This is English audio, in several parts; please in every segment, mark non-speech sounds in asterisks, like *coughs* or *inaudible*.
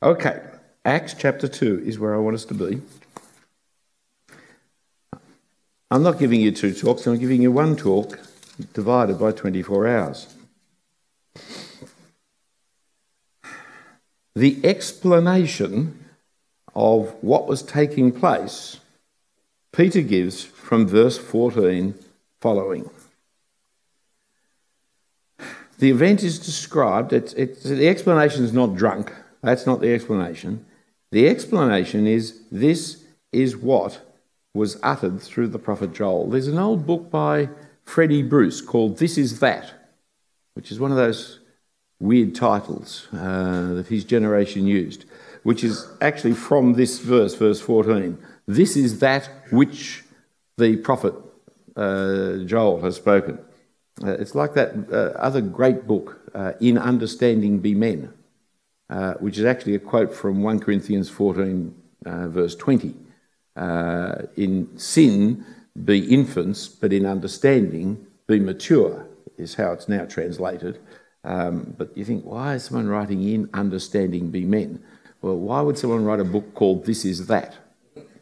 Okay, Acts chapter 2 is where I want us to be. I'm not giving you two talks, I'm giving you one talk divided by 24 hours. The explanation of what was taking place, Peter gives from verse 14 following. The event is described, it's, it's, the explanation is not drunk. That's not the explanation. The explanation is this is what was uttered through the prophet Joel. There's an old book by Freddie Bruce called This Is That, which is one of those weird titles uh, that his generation used, which is actually from this verse, verse 14. This is that which the prophet uh, Joel has spoken. Uh, it's like that uh, other great book, uh, In Understanding Be Men, uh, which is actually a quote from 1 Corinthians 14, uh, verse 20. Uh, in sin, be infants, but in understanding, be mature, is how it's now translated. Um, but you think, why is someone writing in understanding be men? Well, why would someone write a book called This Is That?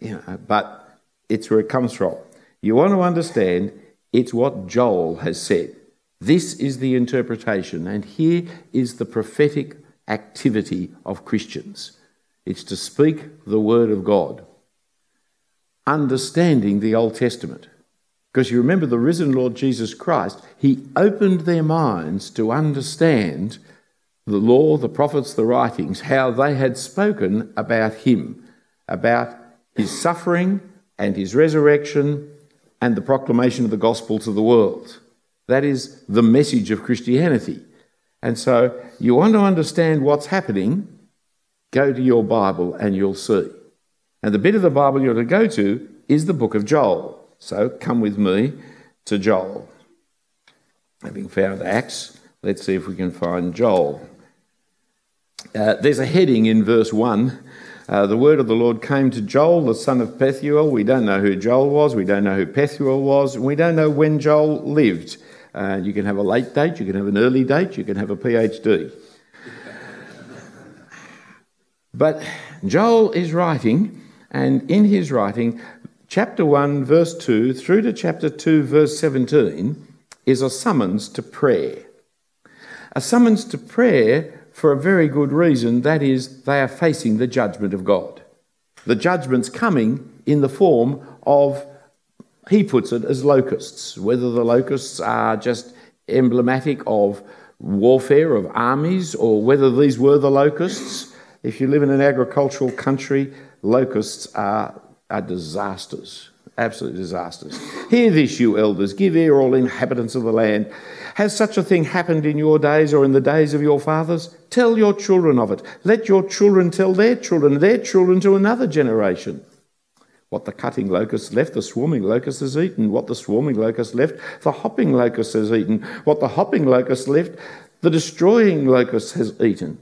You know, but it's where it comes from. You want to understand it's what Joel has said. This is the interpretation, and here is the prophetic activity of Christians it's to speak the word of God, understanding the Old Testament. Because you remember the risen Lord Jesus Christ, he opened their minds to understand the law, the prophets, the writings, how they had spoken about him, about his suffering and his resurrection and the proclamation of the gospel to the world. That is the message of Christianity. And so you want to understand what's happening, go to your Bible and you'll see. And the bit of the Bible you're to go to is the book of Joel. So come with me to Joel. Having found Acts, let's see if we can find Joel. Uh, there's a heading in verse 1 uh, the word of the Lord came to Joel, the son of Pethuel. We don't know who Joel was, we don't know who Pethuel was, we don't know when Joel lived. Uh, you can have a late date, you can have an early date, you can have a PhD. But Joel is writing, and in his writing, chapter 1, verse 2, through to chapter 2, verse 17, is a summons to prayer. A summons to prayer for a very good reason that is, they are facing the judgment of God. The judgment's coming in the form of, he puts it as locusts, whether the locusts are just emblematic of warfare, of armies, or whether these were the locusts. If you live in an agricultural country, locusts are, are disasters, absolute disasters. Hear this, you elders, give ear, all inhabitants of the land. Has such a thing happened in your days or in the days of your fathers? Tell your children of it. Let your children tell their children, their children to another generation. What the cutting locust left, the swarming locust has eaten. What the swarming locust left, the hopping locust has eaten. What the hopping locust left, the destroying locust has eaten.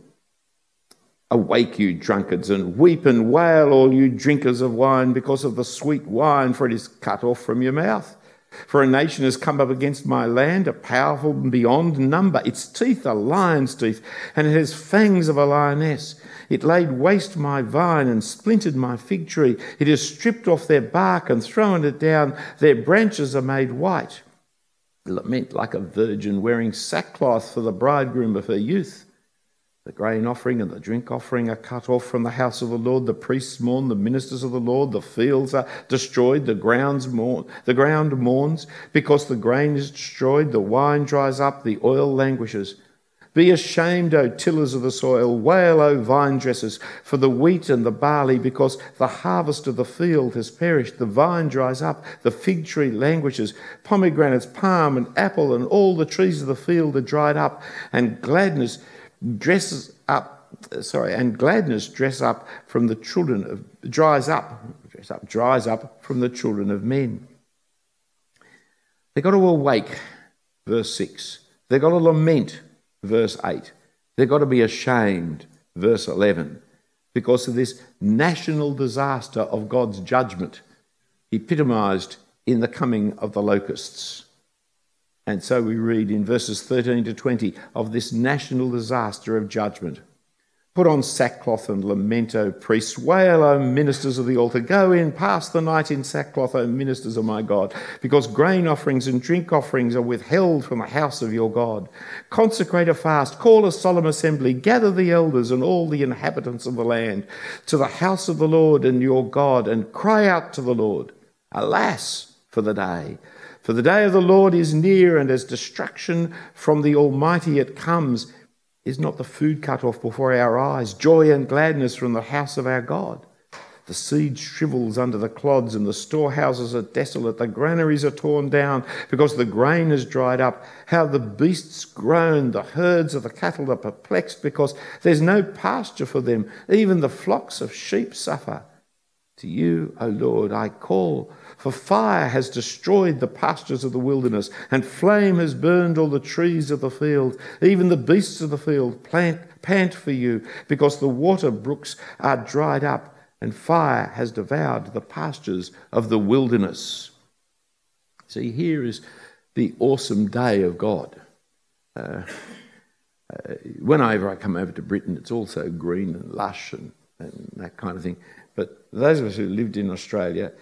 Awake, you drunkards, and weep and wail, all you drinkers of wine, because of the sweet wine, for it is cut off from your mouth. For a nation has come up against my land, a powerful beyond number. Its teeth are lion's teeth, and it has fangs of a lioness. It laid waste my vine and splintered my fig tree. It has stripped off their bark and thrown it down. Their branches are made white. Lament like a virgin wearing sackcloth for the bridegroom of her youth. The grain offering and the drink offering are cut off from the house of the Lord. The priests mourn, the ministers of the Lord. The fields are destroyed. The grounds mourn, the ground mourns because the grain is destroyed. The wine dries up. The oil languishes. Be ashamed, O tillers of the soil. Wail, O vine dressers, for the wheat and the barley, because the harvest of the field has perished. The vine dries up. The fig tree languishes. Pomegranates, palm, and apple, and all the trees of the field are dried up, and gladness dresses up, sorry, and gladness dress up from the children of, dries up, dress up, dries up from the children of men. They've got to awake, verse 6. They've got to lament, verse 8. They've got to be ashamed, verse 11, because of this national disaster of God's judgment, epitomised in the coming of the locusts. And so we read in verses 13 to 20 of this national disaster of judgment. Put on sackcloth and lament, O priests. Wail, O ministers of the altar. Go in, pass the night in sackcloth, O ministers of my God, because grain offerings and drink offerings are withheld from the house of your God. Consecrate a fast, call a solemn assembly, gather the elders and all the inhabitants of the land to the house of the Lord and your God, and cry out to the Lord. Alas for the day! For the day of the Lord is near, and as destruction from the Almighty it comes. Is not the food cut off before our eyes, joy and gladness from the house of our God? The seed shrivels under the clods, and the storehouses are desolate. The granaries are torn down because the grain is dried up. How the beasts groan, the herds of the cattle are perplexed because there's no pasture for them. Even the flocks of sheep suffer. To you, O Lord, I call for fire has destroyed the pastures of the wilderness, and flame has burned all the trees of the field. Even the beasts of the field plant, pant for you, because the water brooks are dried up, and fire has devoured the pastures of the wilderness. See, here is the awesome day of God. Uh, uh, whenever I come over to Britain, it's also green and lush and, and that kind of thing. But those of us who lived in Australia,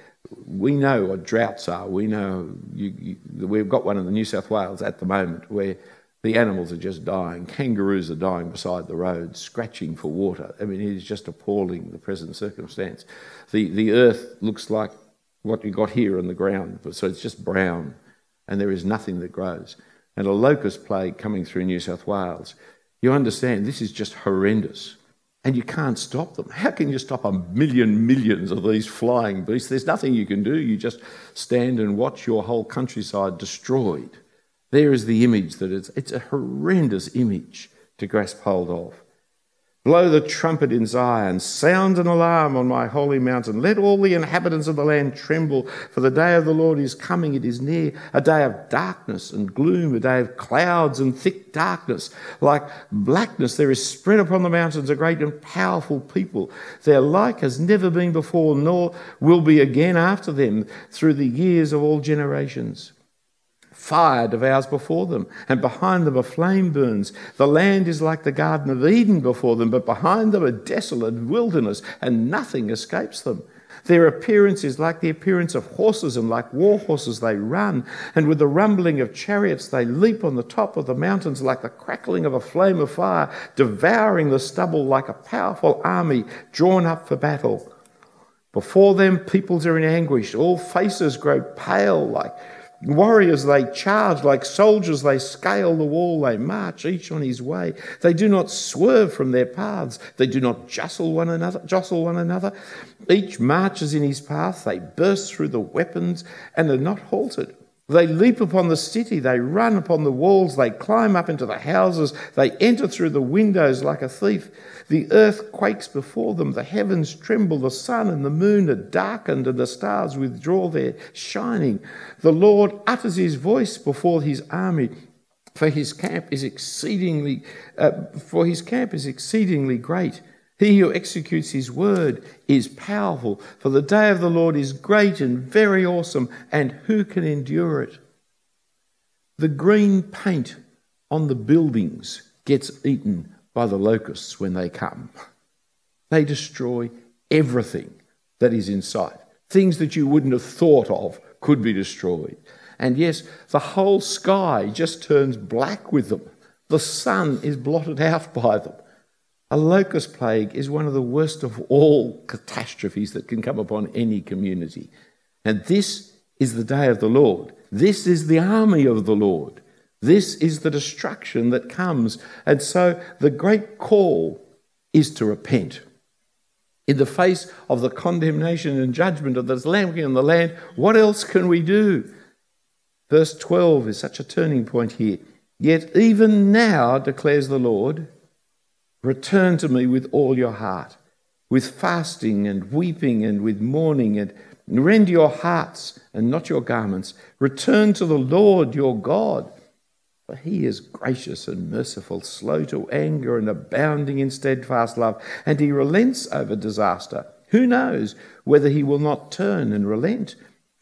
we know what droughts are. We know you, you, we've got one in the New South Wales at the moment where the animals are just dying. Kangaroos are dying beside the road, scratching for water. I mean, it is just appalling, the present circumstance. The, the earth looks like what you got here on the ground, so it's just brown, and there is nothing that grows. And a locust plague coming through New South Wales. You understand, this is just horrendous and you can't stop them. How can you stop a million millions of these flying beasts? There's nothing you can do. You just stand and watch your whole countryside destroyed. There is the image that it's, it's a horrendous image to grasp hold of. Blow the trumpet in Zion, sound an alarm on my holy mountain. Let all the inhabitants of the land tremble, for the day of the Lord is coming, it is near. A day of darkness and gloom, a day of clouds and thick darkness. Like blackness, there is spread upon the mountains a great and powerful people. Their like has never been before, nor will be again after them through the years of all generations. Fire devours before them, and behind them a flame burns. The land is like the Garden of Eden before them, but behind them a desolate wilderness, and nothing escapes them. Their appearance is like the appearance of horses, and like war horses they run. And with the rumbling of chariots they leap on the top of the mountains like the crackling of a flame of fire, devouring the stubble like a powerful army drawn up for battle. Before them, peoples are in anguish. All faces grow pale like Warriors, they charge like soldiers, they scale the wall, they march each on his way. They do not swerve from their paths, they do not jostle one another, jostle one another. Each marches in his path, they burst through the weapons and are not halted. They leap upon the city, they run upon the walls, they climb up into the houses, they enter through the windows like a thief. The earth quakes before them, the heavens tremble, the sun and the moon are darkened, and the stars withdraw their shining. The Lord utters his voice before his army, for his camp is exceedingly, uh, for his camp is exceedingly great. He who executes his word is powerful, for the day of the Lord is great and very awesome, and who can endure it? The green paint on the buildings gets eaten by the locusts when they come. They destroy everything that is in sight. Things that you wouldn't have thought of could be destroyed. And yes, the whole sky just turns black with them. The sun is blotted out by them. A locust plague is one of the worst of all catastrophes that can come upon any community. And this is the day of the Lord. This is the army of the Lord. This is the destruction that comes. And so the great call is to repent. In the face of the condemnation and judgment of the lamb in the land, what else can we do? Verse 12 is such a turning point here. Yet even now, declares the Lord, return to me with all your heart, with fasting and weeping and with mourning, and rend your hearts and not your garments. Return to the Lord your God for he is gracious and merciful, slow to anger and abounding in steadfast love, and he relents over disaster. Who knows whether he will not turn and relent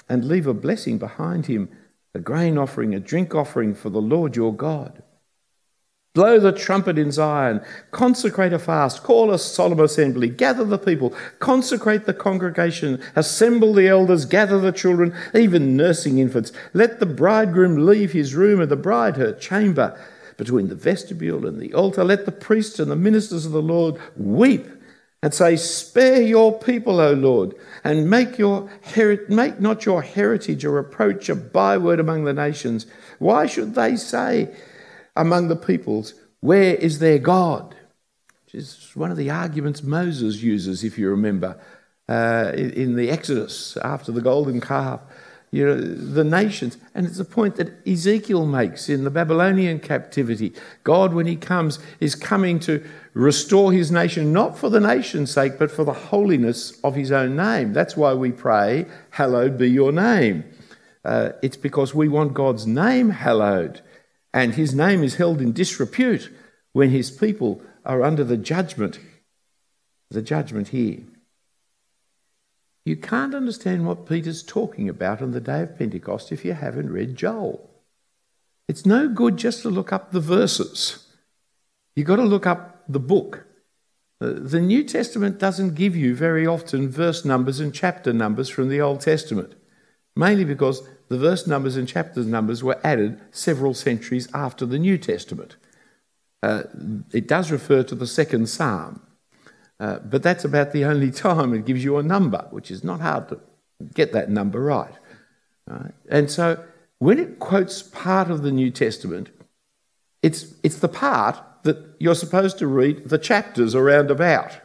and leave a blessing behind him, a grain offering, a drink offering for the Lord your God? Blow the trumpet in Zion, consecrate a fast, call a solemn assembly, gather the people, consecrate the congregation, assemble the elders, gather the children, even nursing infants. Let the bridegroom leave his room and the bride her chamber. Between the vestibule and the altar, let the priests and the ministers of the Lord weep and say, Spare your people, O Lord, and make, your heri- make not your heritage a reproach, a byword among the nations. Why should they say, among the peoples, Where is their God? Which is one of the arguments Moses uses, if you remember, uh, in the Exodus after the golden calf. You know, the nations, and it's a point that Ezekiel makes in the Babylonian captivity. God, when he comes, is coming to restore his nation, not for the nation's sake, but for the holiness of his own name. That's why we pray, Hallowed be your name. Uh, it's because we want God's name hallowed and his name is held in disrepute when his people are under the judgment, the judgment here. You can't understand what Peter's talking about on the day of Pentecost if you haven't read Joel. It's no good just to look up the verses. You've got to look up the book. Uh, the New Testament doesn't give you very often verse numbers and chapter numbers from the Old Testament, mainly because the verse numbers and chapter numbers were added several centuries after the New Testament. Uh, it does refer to the second psalm, uh, but that's about the only *laughs* time it gives you a number, which is not hard to get that number right. right. And so when it quotes part of the New Testament, it's, it's the part that you're supposed to read the chapters around about.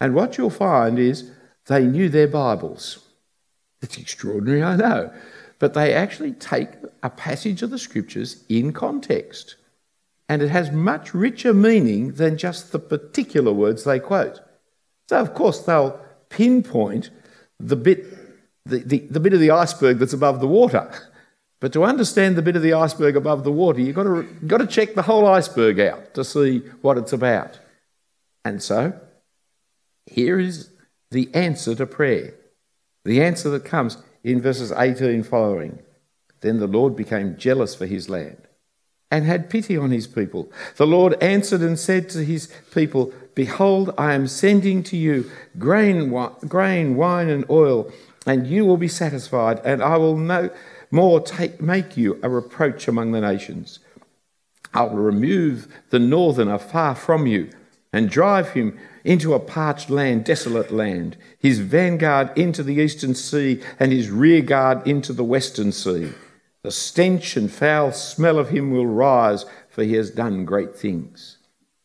And what you'll find is they knew their Bibles. It's extraordinary, I know but they actually take a passage of the scriptures in context. And it has much richer meaning than just the particular words they quote. So, of course, they'll pinpoint the bit, the, the, the bit of the iceberg that's above the water. But to understand the bit of the iceberg above the water, you've got to, got to check the whole iceberg out to see what it's about. And so, here is the answer to prayer. The answer that comes in verses 18 following. Then the Lord became jealous for his land and had pity on his people. The Lord answered and said to his people, Behold, I am sending to you grain, grain, wine, and oil, and you will be satisfied, and I will no more take, make you a reproach among the nations. I will remove the northerner far from you and drive him into a parched land, desolate land, his vanguard into the eastern sea, and his rearguard into the western sea. The stench and foul smell of him will rise, for he has done great things.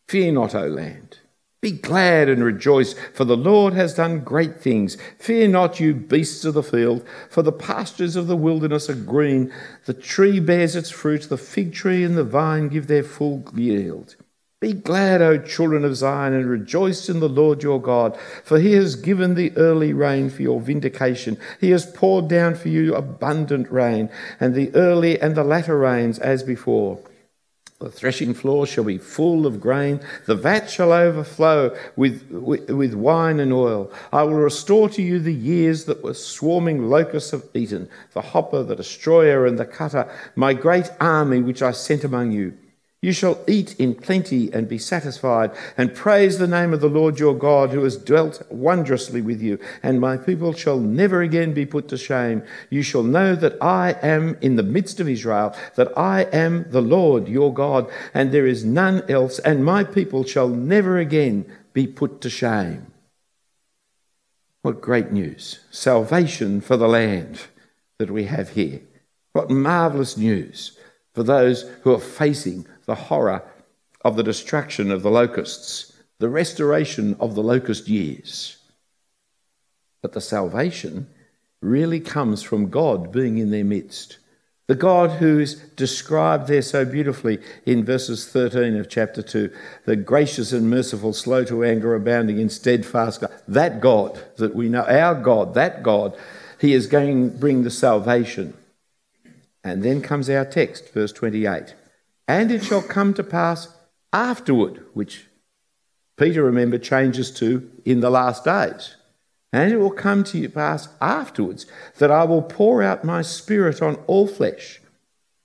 Fear not, O land. Be glad and rejoice, for the Lord has done great things. Fear not, you beasts of the field, for the pastures of the wilderness are green. The tree bears its fruit, the fig tree and the vine give their full yield. Be glad, O children of Zion, and rejoice in the Lord your God, for he has given the early rain for your vindication. He has poured down for you abundant rain, and the early and the latter rains as before. The threshing floor shall be full of grain, the vat shall overflow with, with, with, wine and oil. I will restore to you the years that were swarming locusts have eaten, the hopper, the destroyer, and the cutter, my great army which I sent among you. You shall eat in plenty and be satisfied, and praise the name of the Lord your God, who has dwelt wondrously with you. And my people shall never again be put to shame. You shall know that I am in the midst of Israel, that I am the Lord your God, and there is none else, and my people shall never again be put to shame. What great news! Salvation for the land that we have here. What marvelous news for those who are facing the horror of the destruction of the locusts, the restoration of the locust years. But the salvation really comes from God being in their midst. The God who is described there so beautifully in verses 13 of chapter 2, the gracious and merciful, slow to anger, abounding in steadfast God, that God that we know, our God, that God, He is going to bring the salvation. And then comes our text, verse 28. And it shall come to pass afterward, which Peter, remember, changes to in the last days. And it will come to pass afterwards that I will pour out my spirit on all flesh.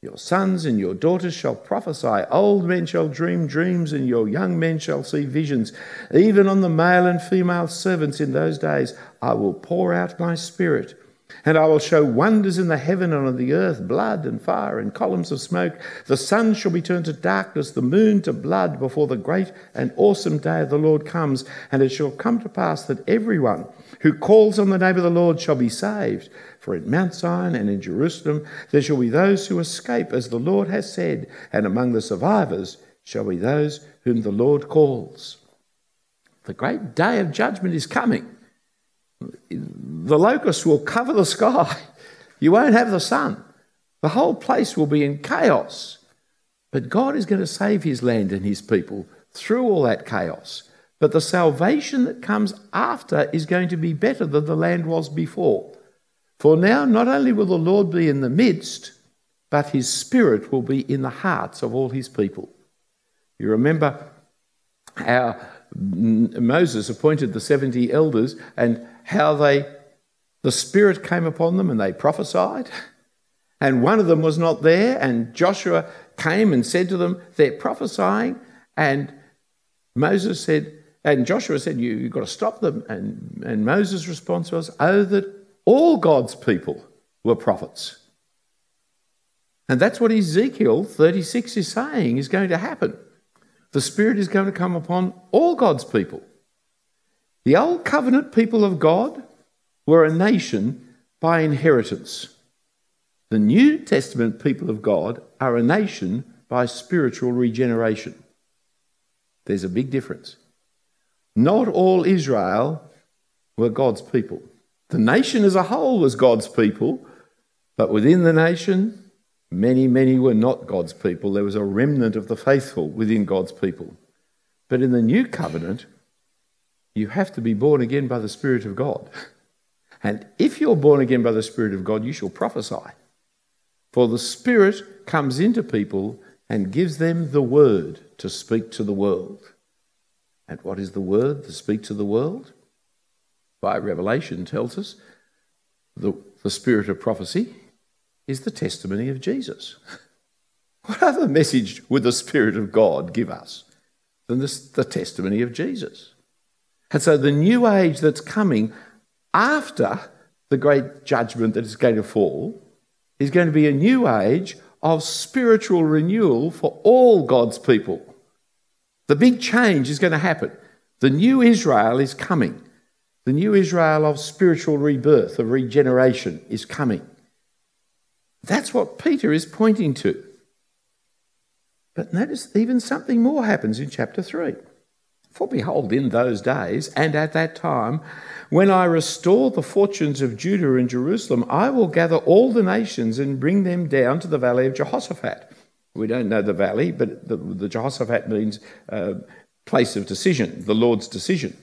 Your sons and your daughters shall prophesy, old men shall dream dreams, and your young men shall see visions. Even on the male and female servants in those days I will pour out my spirit. And I will show wonders in the heaven and on the earth, blood and fire and columns of smoke. The sun shall be turned to darkness, the moon to blood, before the great and awesome day of the Lord comes. And it shall come to pass that everyone who calls on the name of the Lord shall be saved. For in Mount Zion and in Jerusalem there shall be those who escape, as the Lord has said, and among the survivors shall be those whom the Lord calls. The great day of judgment is coming. The locusts will cover the sky. You won't have the sun. The whole place will be in chaos. But God is going to save his land and his people through all that chaos. But the salvation that comes after is going to be better than the land was before. For now, not only will the Lord be in the midst, but his Spirit will be in the hearts of all his people. You remember how Moses appointed the 70 elders and how they, the Spirit came upon them and they prophesied. And one of them was not there, and Joshua came and said to them, They're prophesying. And Moses said, and Joshua said, you, You've got to stop them. And, and Moses' response was, Oh, that all God's people were prophets. And that's what Ezekiel 36 is saying is going to happen. The Spirit is going to come upon all God's people. The old covenant people of God were a nation by inheritance. The New Testament people of God are a nation by spiritual regeneration. There's a big difference. Not all Israel were God's people. The nation as a whole was God's people, but within the nation, many, many were not God's people. There was a remnant of the faithful within God's people. But in the new covenant, you have to be born again by the Spirit of God. And if you're born again by the Spirit of God, you shall prophesy. For the Spirit comes into people and gives them the word to speak to the world. And what is the word to speak to the world? by Revelation tells us the, the spirit of prophecy is the testimony of Jesus. *laughs* What other message would the Spirit of God give us than this, the testimony of Jesus? And so the new age that's coming after the great judgment that is going to fall is going to be a new age of spiritual renewal for all God's people. The big change is going to happen. The new Israel is coming. The new Israel of spiritual rebirth, of regeneration, is coming. That's what Peter is pointing to. But notice even something more happens in chapter 3. For behold, in those days and at that time, when I restore the fortunes of Judah and Jerusalem, I will gather all the nations and bring them down to the valley of Jehoshaphat. We don't know the valley, but the, the Jehoshaphat means uh, place of decision, the Lord's decision.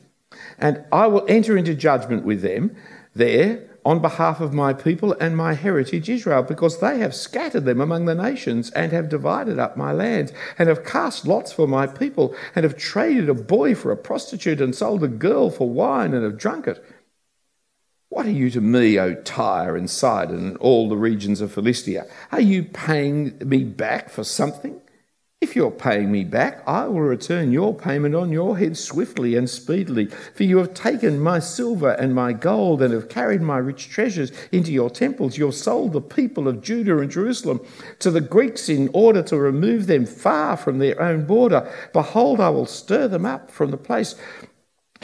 And I will enter into judgment with them there on behalf of my people and my heritage Israel, because they have scattered them among the nations and have divided up my lands, and have cast lots for my people, and have traded a boy for a prostitute, and sold a girl for wine, and have drunk it. What are you to me, O Tyre and Sidon, and all the regions of Philistia? Are you paying me back for something? If you're paying me back, I will return your payment on your head swiftly and speedily. For you have taken my silver and my gold and have carried my rich treasures into your temples. You have sold the people of Judah and Jerusalem to the Greeks in order to remove them far from their own border. Behold, I will stir them up from the place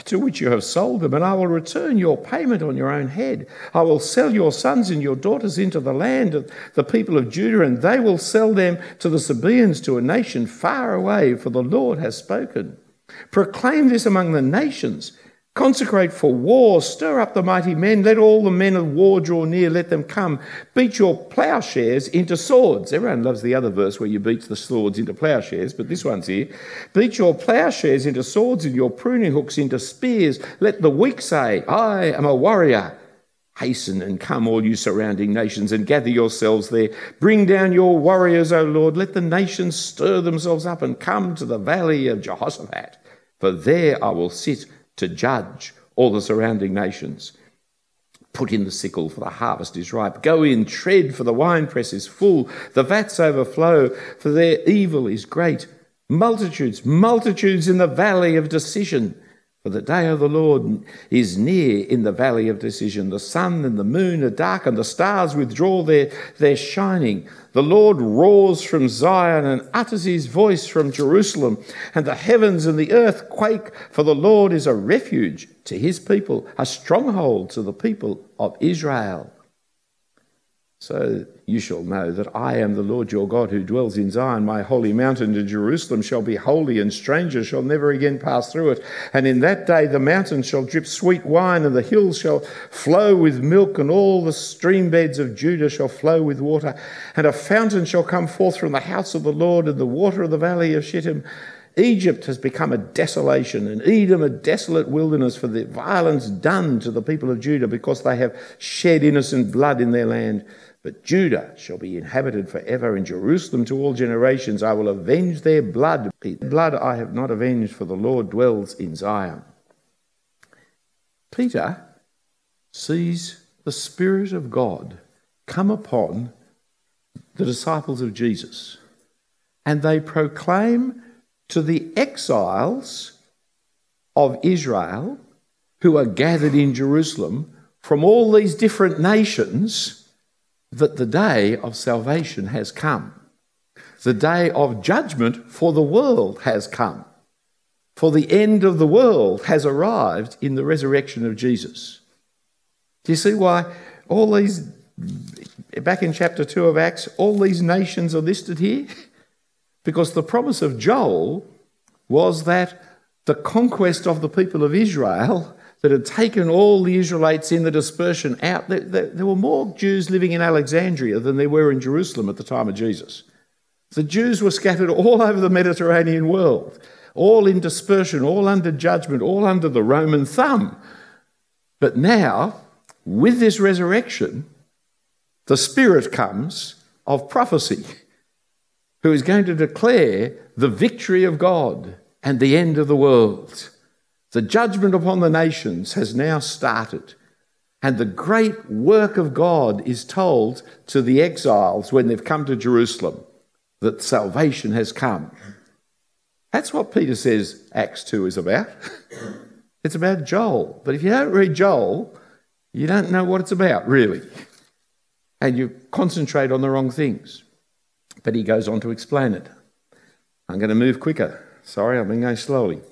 to which you have sold them, and I will return your payment on your own head. I will sell your sons and your daughters into the land of the people of Judah, and they will sell them to the Sabaeans, to a nation far away, for the Lord has spoken. Proclaim this among the nations Consecrate for war, stir up the mighty men, let all the men of war draw near, let them come. Beat your plowshares into swords. Everyone loves the other verse where you beat the swords into plowshares, but this one's here. Beat your plowshares into swords and your pruning hooks into spears. Let the weak say, I am a warrior. Hasten and come, all you surrounding nations, and gather yourselves there. Bring down your warriors, O Lord. Let the nations stir themselves up and come to the valley of Jehoshaphat. For there I will sit to judge all the surrounding nations. Put in the sickle, for the harvest is ripe. Go in, tread, for the winepress is full. The vats overflow, for their evil is great. Multitudes, multitudes in the valley of decision. For the day of the Lord is near in the valley of decision. The sun and the moon are darkened, the stars withdraw their, their shining. The Lord roars from Zion and utters his voice from Jerusalem, and the heavens and the earth quake, for the Lord is a refuge to his people, a stronghold to the people of Israel. So you shall know that I am the Lord your God who dwells in Zion, my holy mountain, and Jerusalem shall be holy, and strangers shall never again pass through it. And in that day the mountains shall drip sweet wine, and the hills shall flow with milk, and all the stream beds of Judah shall flow with water. And a fountain shall come forth from the house of the Lord, and the water of the valley of Shittim. Egypt has become a desolation, and Edom a desolate wilderness for the violence done to the people of Judah because they have shed innocent blood in their land. But Judah shall be inhabited forever, and Jerusalem to all generations. I will avenge their blood. The Blood I have not avenged, for the Lord dwells in Zion. Peter sees the Spirit of God come upon the disciples of Jesus, and they proclaim to the exiles of Israel who are gathered in Jerusalem from all these different nations that the day of salvation has come. The day of judgment for the world has come. For the end of the world has arrived in the resurrection of Jesus. Do you see why all these, back in chapter 2 of Acts, all these nations are listed here? *laughs* Because the promise of Joel was that the conquest of the people of Israel that had taken all the Israelites in the dispersion out. There, were more Jews living in Alexandria than there were in Jerusalem at the time of Jesus. The Jews were scattered all over the Mediterranean world, all in dispersion, all under judgment, all under the Roman thumb. But now, with this resurrection, the Spirit comes of prophecy, who is going to declare the victory of God and the end of the world. The judgment upon the nations has now started. And the great work of God is told to the exiles when they've come to Jerusalem that salvation has come. That's what Peter says Acts 2 is about. *coughs* it's about Joel. But if you don't read Joel, you don't know what it's about, really. And you concentrate on the wrong things. But he goes on to explain it. I'm going to move quicker. Sorry, I've been going slowly.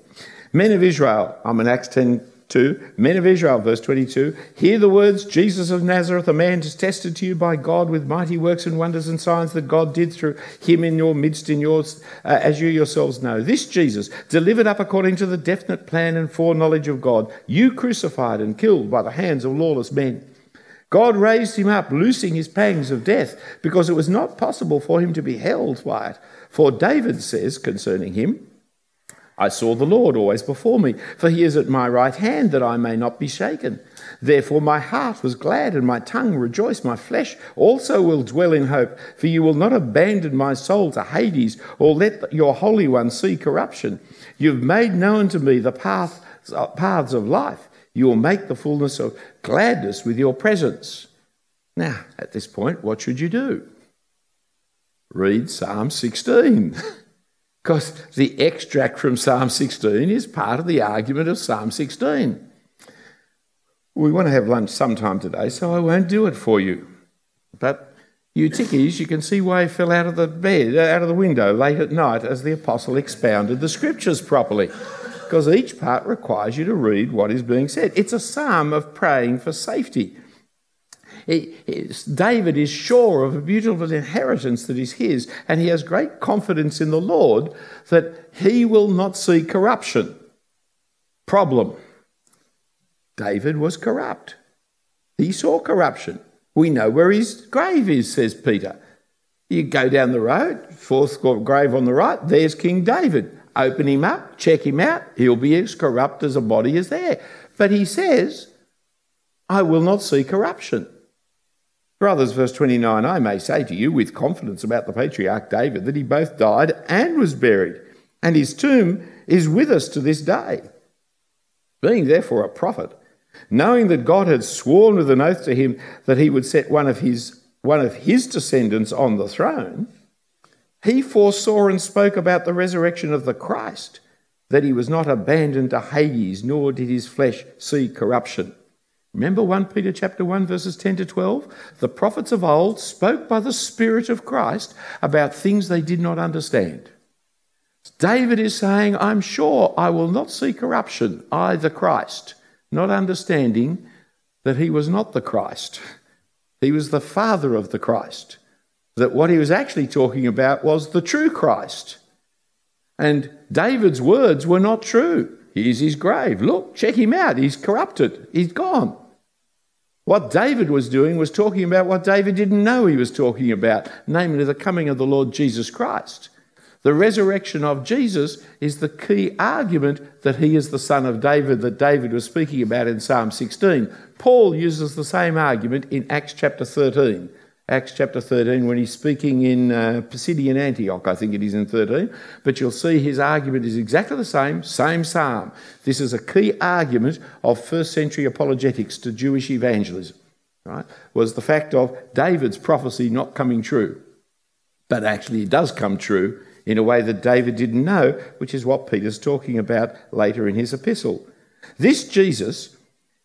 Men of Israel, I'm in Acts 10 2. Men of Israel, verse 22, hear the words Jesus of Nazareth, a man tested to you by God with mighty works and wonders and signs that God did through him in your midst, in yours, uh, as you yourselves know. This Jesus, delivered up according to the definite plan and foreknowledge of God, you crucified and killed by the hands of lawless men. God raised him up, loosing his pangs of death, because it was not possible for him to be held by it. For David says concerning him, I saw the Lord always before me, for he is at my right hand that I may not be shaken. Therefore my heart was glad and my tongue rejoiced. My flesh also will dwell in hope, for you will not abandon my soul to Hades or let your Holy One see corruption. You have made known to me the paths, paths of life. You will make the fullness of gladness with your presence. Now, at this point, what should you do? Read Psalm 16. *laughs* because the extract from Psalm 16 is part of the argument of Psalm 16. We want to have lunch sometime today, so I won't do it for you. But Eutychus, you can see why he fell out of the bed, uh, out of the window late at night as the apostle expounded the scriptures properly. Because each part requires you to read what is being said. It's a psalm of praying for safety. David is sure of a beautiful inheritance that is his, and he has great confidence in the Lord that he will not see corruption. Problem David was corrupt. He saw corruption. We know where his grave is, says Peter. You go down the road, fourth grave on the right, there's King David. Open him up, check him out, he'll be as corrupt as a body is there. But he says, I will not see corruption. Brothers, verse 29, I may say to you with confidence about the patriarch David that he both died and was buried, and his tomb is with us to this day. Being therefore a prophet, knowing that God had sworn with an oath to him that he would set one of his, one of his descendants on the throne, he foresaw and spoke about the resurrection of the Christ, that he was not abandoned to Hades, nor did his flesh see corruption. Remember 1 Peter chapter 1 verses 10 to 12? The prophets of old spoke by the Spirit of Christ about things they did not understand. David is saying, I'm sure I will not see corruption, I the Christ, not understanding that he was not the Christ. He was the father of the Christ that what he was actually talking about was the true Christ. And David's words were not true. Here's his grave. Look, check him out. He's corrupted. He's gone. What David was doing was talking about what David didn't know he was talking about, namely the coming of the Lord Jesus Christ. The resurrection of Jesus is the key argument that he is the son of David that David was speaking about in Psalm 16. Paul uses the same argument in Acts chapter 13. Acts chapter 13 when he's speaking in uh, Pisidian Antioch, I think it is in 13. But you'll see his argument is exactly the same, same psalm. This is a key argument of first century apologetics to Jewish evangelism, right? Was the fact of David's prophecy not coming true. But actually, it does come true in a way that David didn't know, which is what Peter's talking about later in his epistle. This Jesus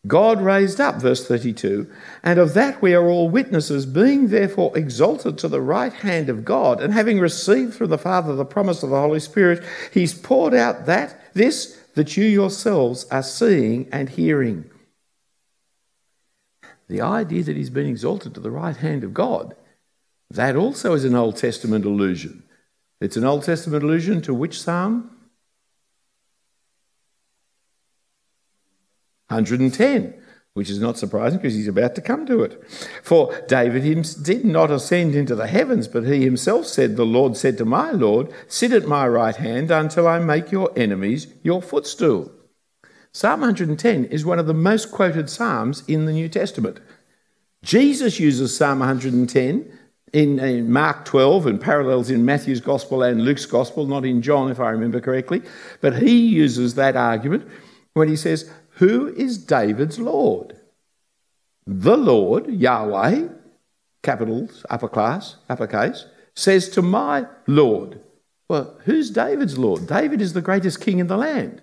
God raised up, verse 32, and of that we are all witnesses, being therefore exalted to the right hand of God, and having received from the Father the promise of the Holy Spirit, he's poured out that, this, that you yourselves are seeing and hearing. The idea that he's been exalted to the right hand of God, that also is an Old Testament allusion. It's an Old Testament allusion to which psalm? 110, which is not surprising because he's about to come to it. For David did not ascend into the heavens, but he himself said, The Lord said to my Lord, Sit at my right hand until I make your enemies your footstool. Psalm 110 is one of the most quoted Psalms in the New Testament. Jesus uses Psalm 110 in, in, Mark 12 and parallels in Matthew's Gospel and Luke's Gospel, not in John, if I remember correctly. But he uses that argument when he says, who is David's Lord? The Lord, Yahweh, capitals, upper class, uppercase, says to my Lord. Well, who's David's Lord? David is the greatest king in the land.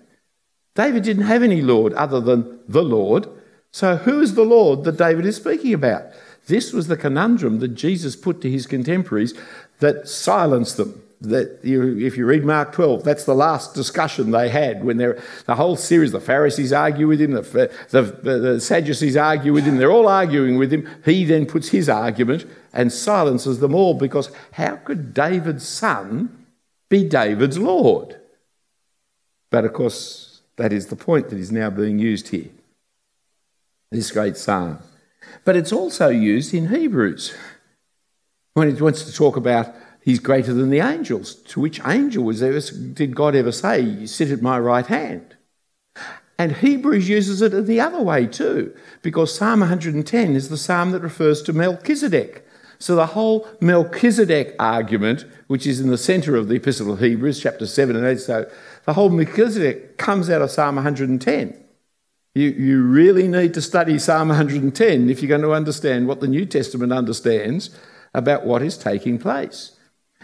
David didn't have any Lord other than the Lord. So, who is the Lord that David is speaking about? This was the conundrum that Jesus put to his contemporaries that silenced them that you, if you read Mark 12, that's the last discussion they had when they're the whole series. The Pharisees argue with him, the, the, the Sadducees argue with him, they're all arguing with him. He then puts his argument and silences them all because how could David's son be David's Lord? But of course, that is the point that is now being used here. This great psalm. But it's also used in Hebrews when it wants to talk about He's greater than the angels. To which angel was ever, did God ever say, You sit at my right hand? And Hebrews uses it the other way too, because Psalm 110 is the psalm that refers to Melchizedek. So the whole Melchizedek argument, which is in the centre of the Epistle of Hebrews, chapter 7 and 8, so the whole Melchizedek comes out of Psalm 110. You, you really need to study Psalm 110 if you're going to understand what the New Testament understands about what is taking place.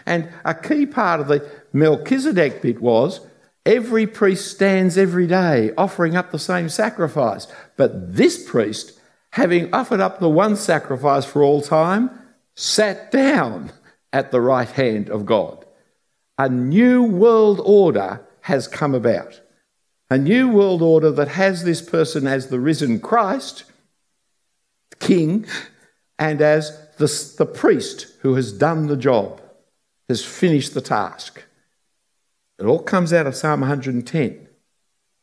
And a key part of the Melchizedek bit was every priest stands every day offering up the same sacrifice. But this priest, having offered up the one sacrifice for all time, sat down at the right hand of God. A new world order has come about. A new world order that has this person as the risen Christ, king, and as the, the priest who has done the job has finished the task. It all comes out of Psalm 110.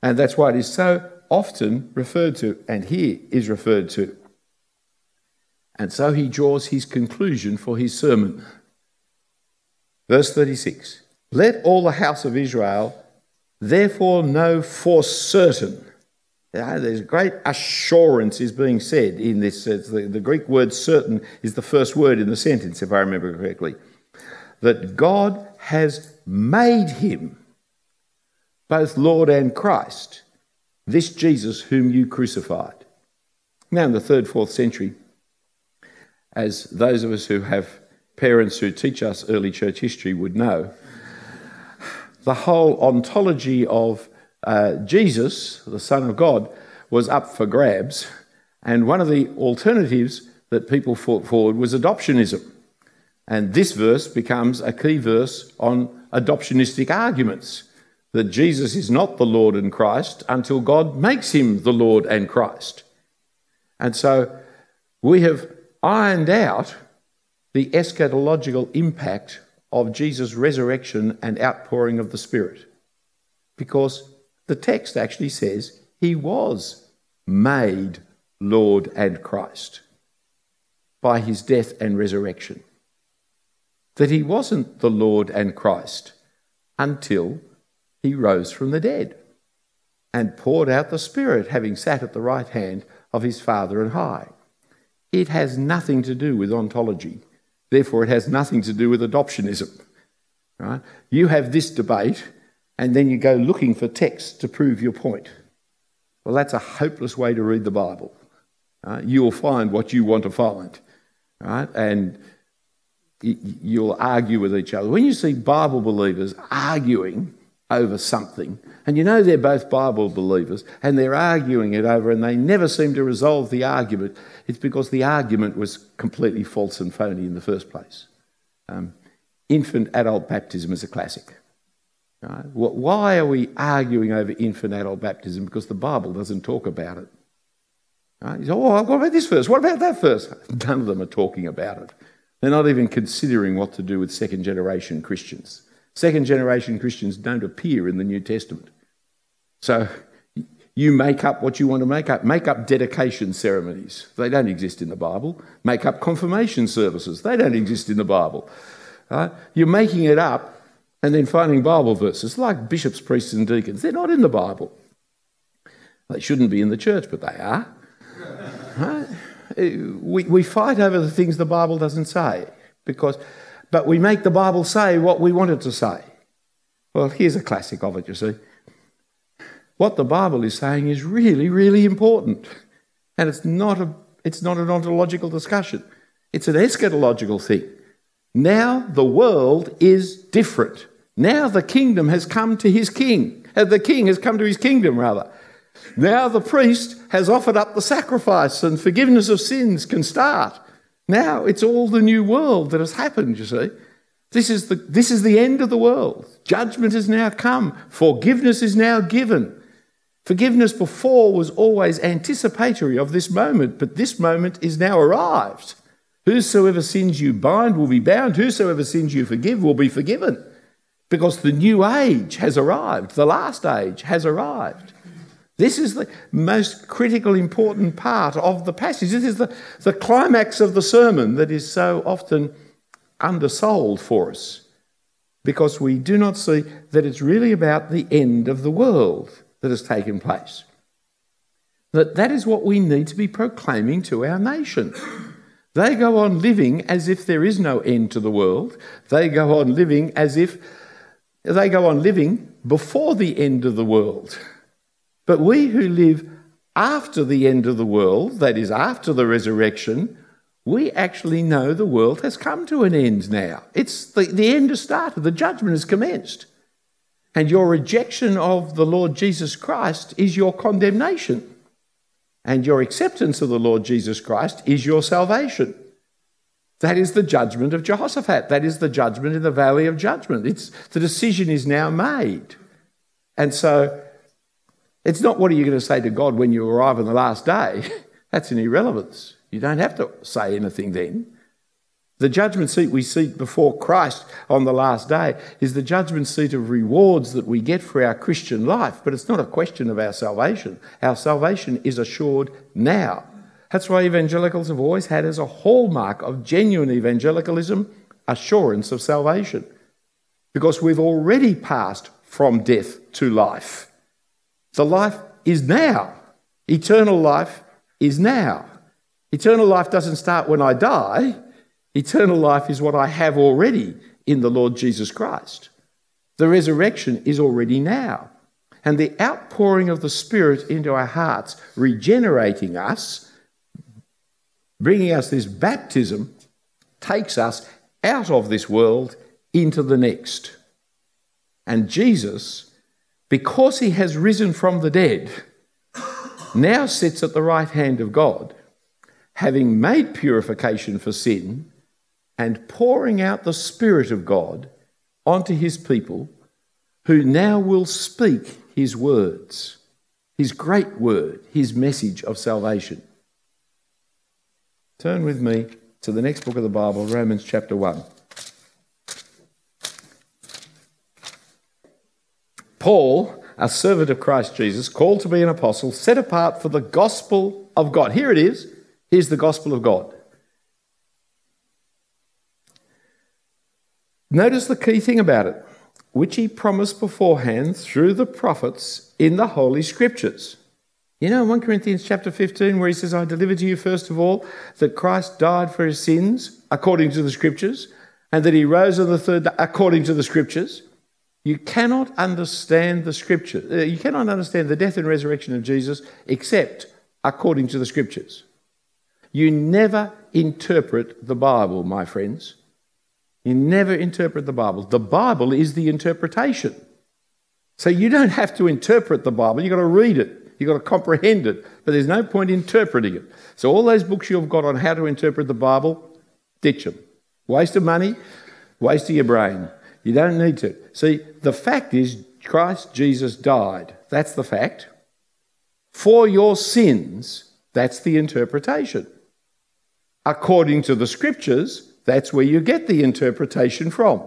And that's why it is so often referred to, and here is referred to. And so he draws his conclusion for his sermon. Verse 36 Let all the house of Israel therefore know for certain. there's great assurance is being said in this. The, the Greek word certain is the first word in the sentence, if I remember correctly that God has made him both Lord and Christ, this Jesus whom you crucified. Now, in the third, fourth century, as those of us who have parents who teach us early church history would know, the whole ontology of uh, Jesus, the Son of God, was up for grabs. And one of the alternatives that people fought forward was adoptionism. And this verse becomes a key verse on adoptionistic arguments that Jesus is not the Lord and Christ until God makes him the Lord and Christ. And so we have ironed out the eschatological impact of Jesus' resurrection and outpouring of the Spirit. Because the text actually says he was made Lord and Christ by his death and resurrection. That he wasn't the Lord and Christ until he rose from the dead and poured out the Spirit, having sat at the right hand of his Father and high. It has nothing to do with ontology. Therefore, it has nothing to do with adoptionism. Right? You have this debate, and then you go looking for texts to prove your point. Well, that's a hopeless way to read the Bible. Right? You'll find what you want to find, right? And you'll argue with each other. When you see Bible believers arguing over something, and you know they're both Bible believers, and they're arguing it over, and they never seem to resolve the argument, it's because the argument was completely false and phony in the first place. Um, infant adult baptism is a classic. Right? Why are we arguing over infant adult baptism? Because the Bible doesn't talk about it. Right? You say, oh, what about this verse? What about that verse? *laughs* None of them are talking about it. They're not even considering what to do with second generation Christians. Second generation Christians don't appear in the New Testament. So you make up what you want to make up. Make up dedication ceremonies. They don't exist in the Bible. Make up confirmation services. They don't exist in the Bible. Right? You're making it up and then finding Bible verses like bishops, priests, and deacons. They're not in the Bible. They shouldn't be in the church, but they are. *laughs* Right? We, we fight over the things the Bible doesn't say because, but we make the Bible say what we want it to say. Well, here's a classic of it, you see. What the Bible is saying is really, really important. And it's not, a, it's not an ontological discussion, it's an eschatological thing. Now the world is different. Now the kingdom has come to his king. Uh, the king has come to his kingdom, rather. Now the priest has offered up the sacrifice and forgiveness of sins can start. Now it's all the new world that has happened, you see. This is the, this is the end of the world. Judgment has now come. Forgiveness is now given. Forgiveness before was always anticipatory of this moment, but this moment is now arrived. Whosoever sins you bind will be bound, whosoever sins you forgive will be forgiven. Because the new age has arrived, the last age has arrived. This is the most critical, important part of the passage. This is the, the climax of the sermon that is so often undersold for us because we do not see that it's really about the end of the world that has taken place. That that is what we need to be proclaiming to our nation. They go on living as if there is no end to the world. They go on living as if they go on living before the end of the world. But we who live after the end of the world, that is, after the resurrection, we actually know the world has come to an end now. It's the, the end has started, the judgment has commenced. And your rejection of the Lord Jesus Christ is your condemnation. And your acceptance of the Lord Jesus Christ is your salvation. That is the judgment of Jehoshaphat. That is the judgment in the valley of judgment. It's, the decision is now made. And so it's not what are you going to say to God when you arrive on the last day. *laughs* That's an irrelevance. You don't have to say anything then. The judgment seat we seat before Christ on the last day is the judgment seat of rewards that we get for our Christian life, but it's not a question of our salvation. Our salvation is assured now. That's why evangelicals have always had as a hallmark of genuine evangelicalism assurance of salvation, because we've already passed from death to life. The life is now, eternal life is now. Eternal life doesn't start when I die. Eternal life is what I have already in the Lord Jesus Christ. The resurrection is already now. And the outpouring of the Spirit into our hearts, regenerating us, bringing us this baptism, takes us out of this world into the next. And Jesus, because he has risen from the dead, now sits at the right hand of God, having made purification for sin and pouring out the Spirit of God onto his people, who now will speak his words, his great word, his message of salvation. Turn with me to the next book of the Bible, Romans chapter 1. Paul, a servant of Christ Jesus, called to be an apostle, set apart for the gospel of God. Here it is. Here's the gospel of God. Notice the key thing about it, which he promised beforehand through the prophets in the Holy Scriptures. You know, 1 Corinthians chapter 15, where he says, I deliver to you first of all that Christ died for his sins according to the Scriptures, and that he rose on the third day according to the Scriptures. You cannot understand the Scripture. Uh, you cannot understand the death and resurrection of Jesus except according to the Scriptures. You never interpret the Bible, my friends. You never interpret the Bible. The Bible is the interpretation. So you don't have to interpret the Bible, you've got to read it. You've got to comprehend it, but there's no point interpreting it. So, all those books you've got on how to interpret the Bible, ditch them. Waste of money, waste of your brain. You don't need to. See, the fact is, Christ Jesus died. That's the fact. For your sins, that's the interpretation. According to the scriptures, that's where you get the interpretation from.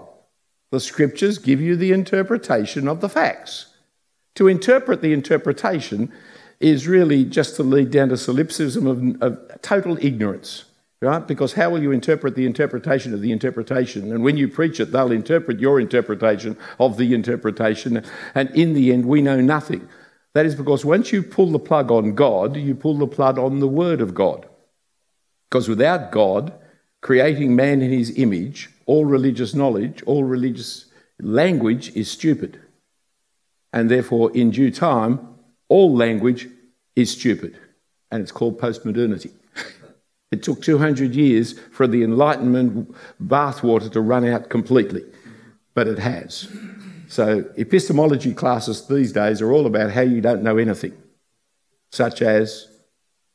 The scriptures give you the interpretation of the facts. To interpret the interpretation is really just to lead down to solipsism of, of total ignorance, right? Because how will you interpret the interpretation of the interpretation? And when you preach it, they'll interpret your interpretation of the interpretation. And in the end, we know nothing. That is because once you pull the plug on God, you pull the plug on the Word of God. Because without God, creating man in his image, all religious knowledge, all religious language is stupid. And therefore, in due time, all language is stupid. And it's called postmodernity. It took 200 years for the Enlightenment bathwater to run out completely, but it has. So, epistemology classes these days are all about how you don't know anything, such as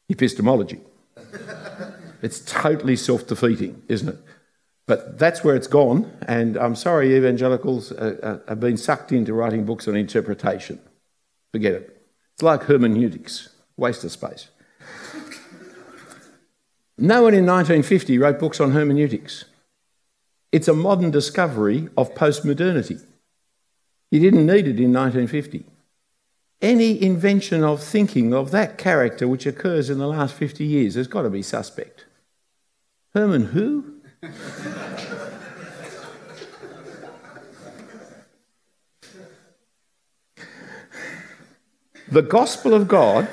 epistemology. *laughs* It's totally self defeating, isn't it? But that's where it's gone, and I'm sorry evangelicals have been sucked into writing books on interpretation. Forget it. It's like hermeneutics, waste of space. No one in 1950 wrote books on hermeneutics. It's a modern discovery of postmodernity. You didn't need it in 1950. Any invention of thinking of that character which occurs in the last 50 years has got to be suspect. Herman who? *laughs* the gospel of God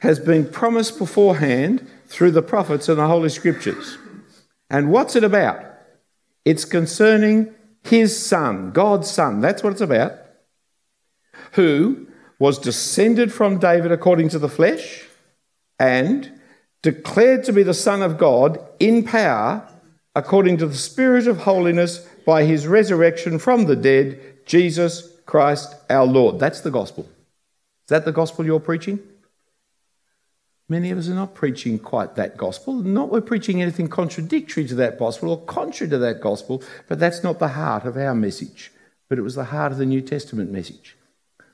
has been promised beforehand through the prophets and the Holy Scriptures. And what's it about? It's concerning his son, God's son. That's what it's about. Who was descended from David according to the flesh and declared to be the Son of God in power according to the Spirit of holiness by his resurrection from the dead, Jesus Christ our Lord. That's the gospel. Is that the gospel you're preaching? Many of us are not preaching quite that gospel. Not we're preaching anything contradictory to that gospel or contrary to that gospel, but that's not the heart of our message. But it was the heart of the New Testament message.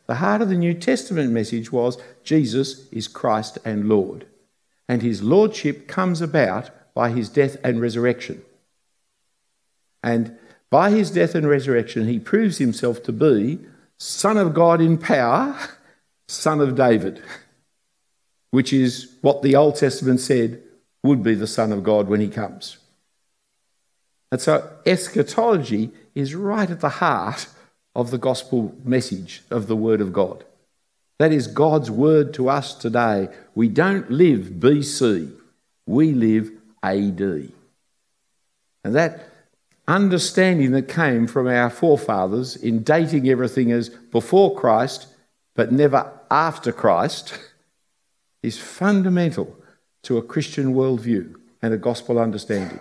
The heart of the New Testament message was Jesus is Christ and Lord and his lordship comes about by his death and resurrection. And by his death and resurrection, he proves himself to be Son of God in power, *laughs* Son of David, which is what the Old Testament said would be the Son of God when he comes. And so eschatology is right at the heart of the gospel message of the Word of God. That is God's word to us today. We don't live BC, we live AD. And that understanding that came from our forefathers in dating everything as before Christ, but never after Christ, *laughs* is fundamental to a Christian worldview. and a gospel understanding.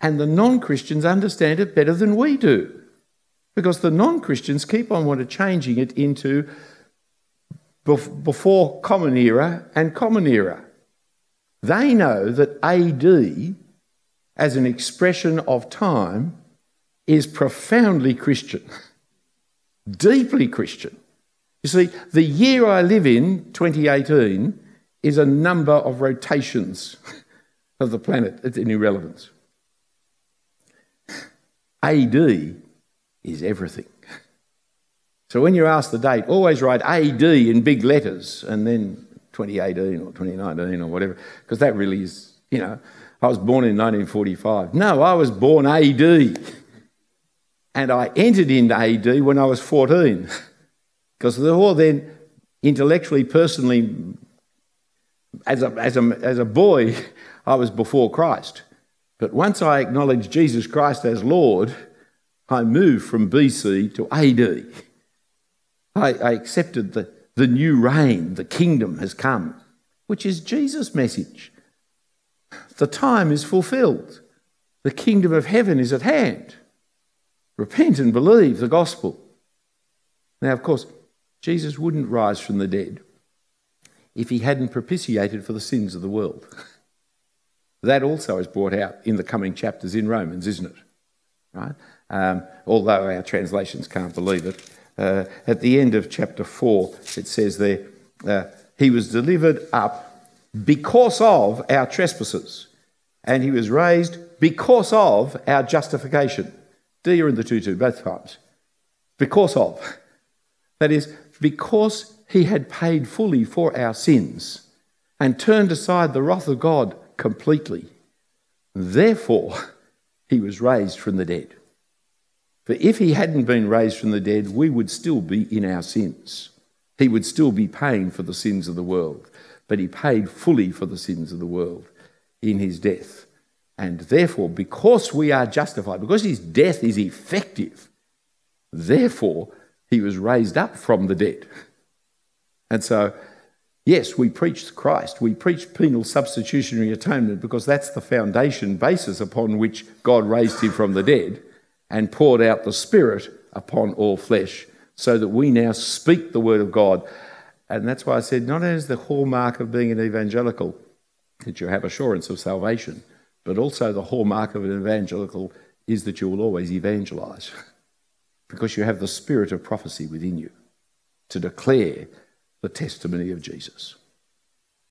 And the non Christians understand it better than we do. Because the non Christians keep on changing it into before common era and common era. They know that AD, as an expression of time, is profoundly Christian, *laughs* deeply Christian. You see, the year I live in, 2018, is a number of rotations *laughs* of the planet. It's in irrelevance. AD is everything. *laughs* So when you ask the date, always write AD in big letters and then 2018 or 2019 or whatever, because that really is, you know, I was born in 1945. No, I was born AD. *laughs* And I entered into AD when I was 14. Because the all then, intellectually, personally, as a, as, a, as a boy, I was before Christ. But once I acknowledged Jesus Christ as Lord, I moved from BC to AD. I, I accepted the, the new reign, the kingdom has come, which is Jesus' message. The time is fulfilled. The kingdom of heaven is at hand. Repent and believe the gospel. Now, of course, Jesus wouldn't rise from the dead if he hadn't propitiated for the sins of the world. *laughs* that also is brought out in the coming chapters in Romans, isn't it? Right? Um, although our translations can't believe it. Uh, at the end of chapter 4, it says there, uh, He was delivered up because of our trespasses, and He was raised because of our justification. D in the 2 2 both times. Because of. *laughs* That is, because He had paid fully for our sins and turned aside the wrath of God completely. Therefore, He was raised from the dead. For if he hadn't been raised from the dead, we would still be in our sins. He would still be paying for the sins of the world. But he paid fully for the sins of the world in his death. And therefore, because we are justified, because his death is effective, therefore he was raised up from the dead. And so, yes, we preach Christ. We preach penal substitutionary atonement because that's the foundation basis upon which God raised him from the dead and poured out the Spirit upon all flesh, so that we now speak the word of God. And that's why I said, not only is the hallmark of being an evangelical that you have assurance of salvation, but also the hallmark of an evangelical is that you will always evangelize *laughs* because you have the spirit of prophecy within you to declare the testimony of Jesus.